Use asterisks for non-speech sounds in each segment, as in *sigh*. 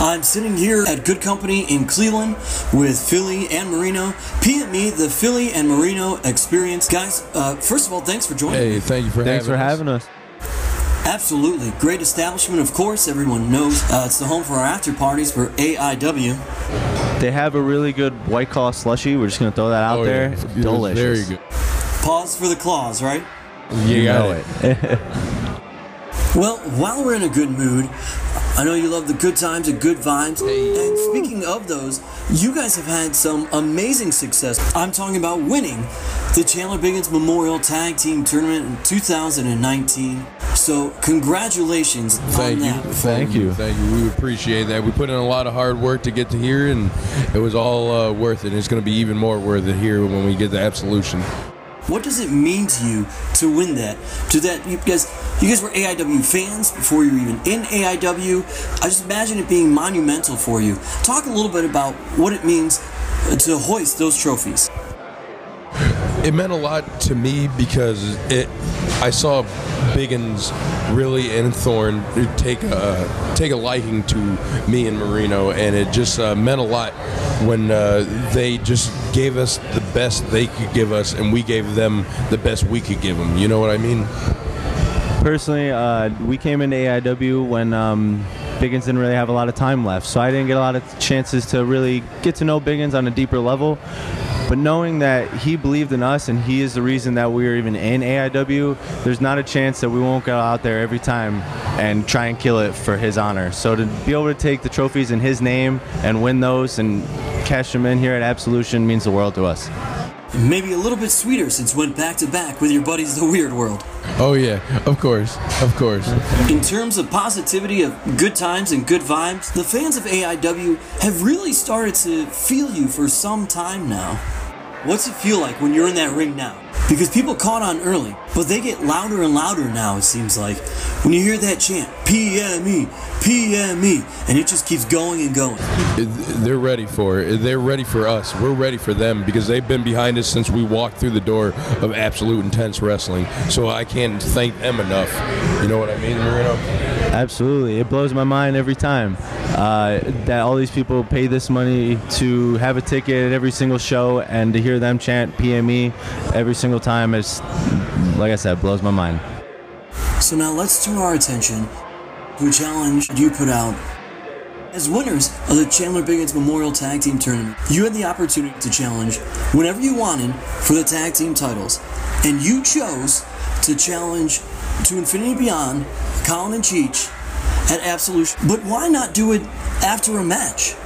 I'm sitting here at Good Company in Cleveland with Philly and Marino. PME, the Philly and Marino experience. Guys, uh, first of all, thanks for joining us. Hey, thank you for Thanks for having us. having us. Absolutely. Great establishment, of course. Everyone knows uh, it's the home for our after parties for AIW. They have a really good White Claw slushy. We're just gonna throw that out Oh, there. yeah. It's It was delicious. Very good. Pause for the claws, right? You got know it. *laughs* Well, while we're in a good mood, I know you love the good times and good vibes. And speaking of those, you guys have had some amazing success. I'm talking about winning the Chandler Biggins Memorial Tag Team Tournament in 2019. So, congratulations Thank on you. that. Thank you. Thank you. We appreciate that. We put in a lot of hard work to get to here, and it was all uh, worth it. It's going to be even more worth it here when we get the absolution. What does it mean to you to win that? To that guys you guys were AIW fans before you were even in AIW. I just imagine it being monumental for you. Talk a little bit about what it means to hoist those trophies. It meant a lot to me because it. I saw Biggins really and Thorne take a take a liking to me and Marino, and it just uh, meant a lot when uh, they just gave us the best they could give us, and we gave them the best we could give them. You know what I mean? Personally, uh, we came into AIW when um, Biggins didn't really have a lot of time left, so I didn't get a lot of chances to really get to know Biggins on a deeper level. But knowing that he believed in us and he is the reason that we are even in AIW, there's not a chance that we won't go out there every time and try and kill it for his honor. So to be able to take the trophies in his name and win those and cash them in here at Absolution means the world to us. Maybe a little bit sweeter since you went back to back with your buddies the Weird World. Oh yeah, of course, of course. In terms of positivity, of good times and good vibes, the fans of AIW have really started to feel you for some time now. What's it feel like when you're in that ring now? Because people caught on early, but they get louder and louder now, it seems like. When you hear that chant, PME, PME, and it just keeps going and going. They're ready for it. They're ready for us. We're ready for them because they've been behind us since we walked through the door of absolute intense wrestling. So I can't thank them enough. You know what I mean, Marino? Absolutely, it blows my mind every time uh, that all these people pay this money to have a ticket at every single show, and to hear them chant PME every single time It's like I said, blows my mind. So now let's turn our attention to a challenge you put out. As winners of the Chandler Biggins Memorial Tag Team Tournament, you had the opportunity to challenge whenever you wanted for the tag team titles. And you chose to challenge to Infinity Beyond, Colin and Cheech at Absolution. But why not do it after a match?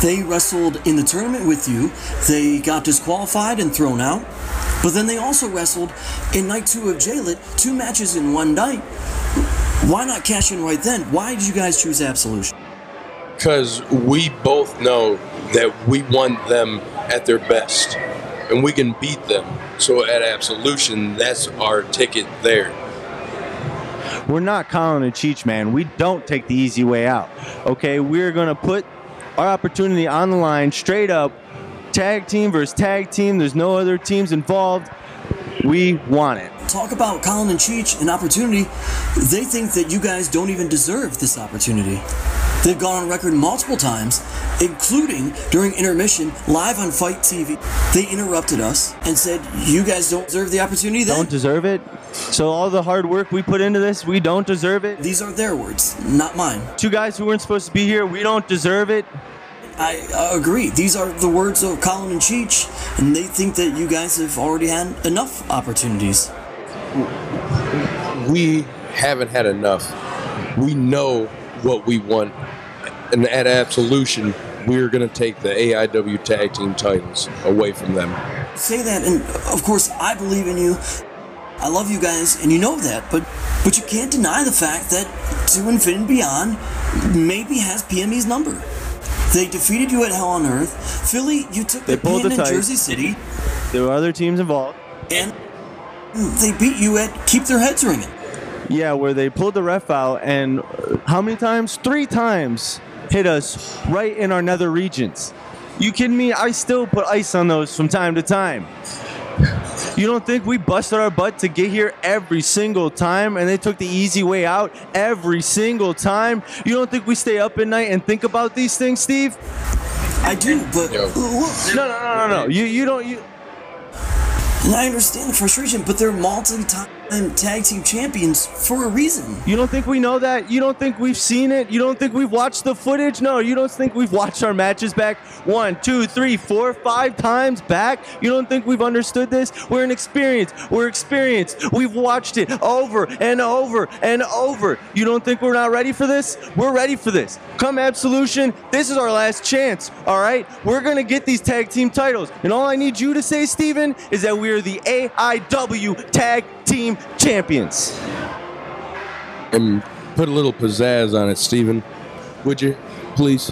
They wrestled in the tournament with you, they got disqualified and thrown out, but then they also wrestled in night two of J-Lit, two matches in one night. Why not cash in right then? Why did you guys choose Absolution? Because we both know that we want them at their best and we can beat them. So at Absolution, that's our ticket there. We're not Colin and Cheech, man. We don't take the easy way out. Okay, we're gonna put our opportunity on the line, straight up. Tag team versus tag team. There's no other teams involved. We want it. Talk about Colin and Cheech, an opportunity. They think that you guys don't even deserve this opportunity. They've gone on record multiple times, including during intermission live on FITE TV. They interrupted us and said, You guys don't deserve the opportunity then? Don't deserve it. So all the hard work we put into this, we don't deserve it. These are their words, not mine. Two guys who weren't supposed to be here, we don't deserve it. I uh, agree. These are the words of Colin and Cheech, and they think that you guys have already had enough opportunities. We haven't had enough. We know what we want. And at Absolution, we're going to take the AIW tag team titles away from them. Say that, and of course, I believe in you. I love you guys, and you know that, but but you can't deny the fact that To Infinity and Beyond maybe has PME's number. They defeated you at Hell on Earth. Philly, you took They the pulled pin the in tights. Jersey City, *laughs* There were other teams involved. and they beat you at Keep Their Heads Ringing. Yeah, where they pulled the ref out, and uh, how many times? Three times hit us right in our nether regions. You kidding me? I still put ice on those from time to time. You don't think we busted our butt to get here every single time and they took the easy way out every single time? You don't think we stay up at night and think about these things, Steve? I do, but Yo. No, no, no, no, no. You you don't you I understand the frustration, but they're multi-time tag team champions for a reason. You don't think we know that? You don't think we've seen it? You don't think we've watched the footage? No, you don't think we've watched our matches back one, two, three, four, five times back? You don't think we've understood this? We're an experience. We're experienced. We've watched it over and over and over. You don't think we're not ready for this? We're ready for this. Come Absolution, this is our last chance, all right? We're going to get these tag team titles. And all I need you to say, Steven, is that we are the AIW Tag Team Champions. And put a little pizzazz on it, Steven. Would you, please?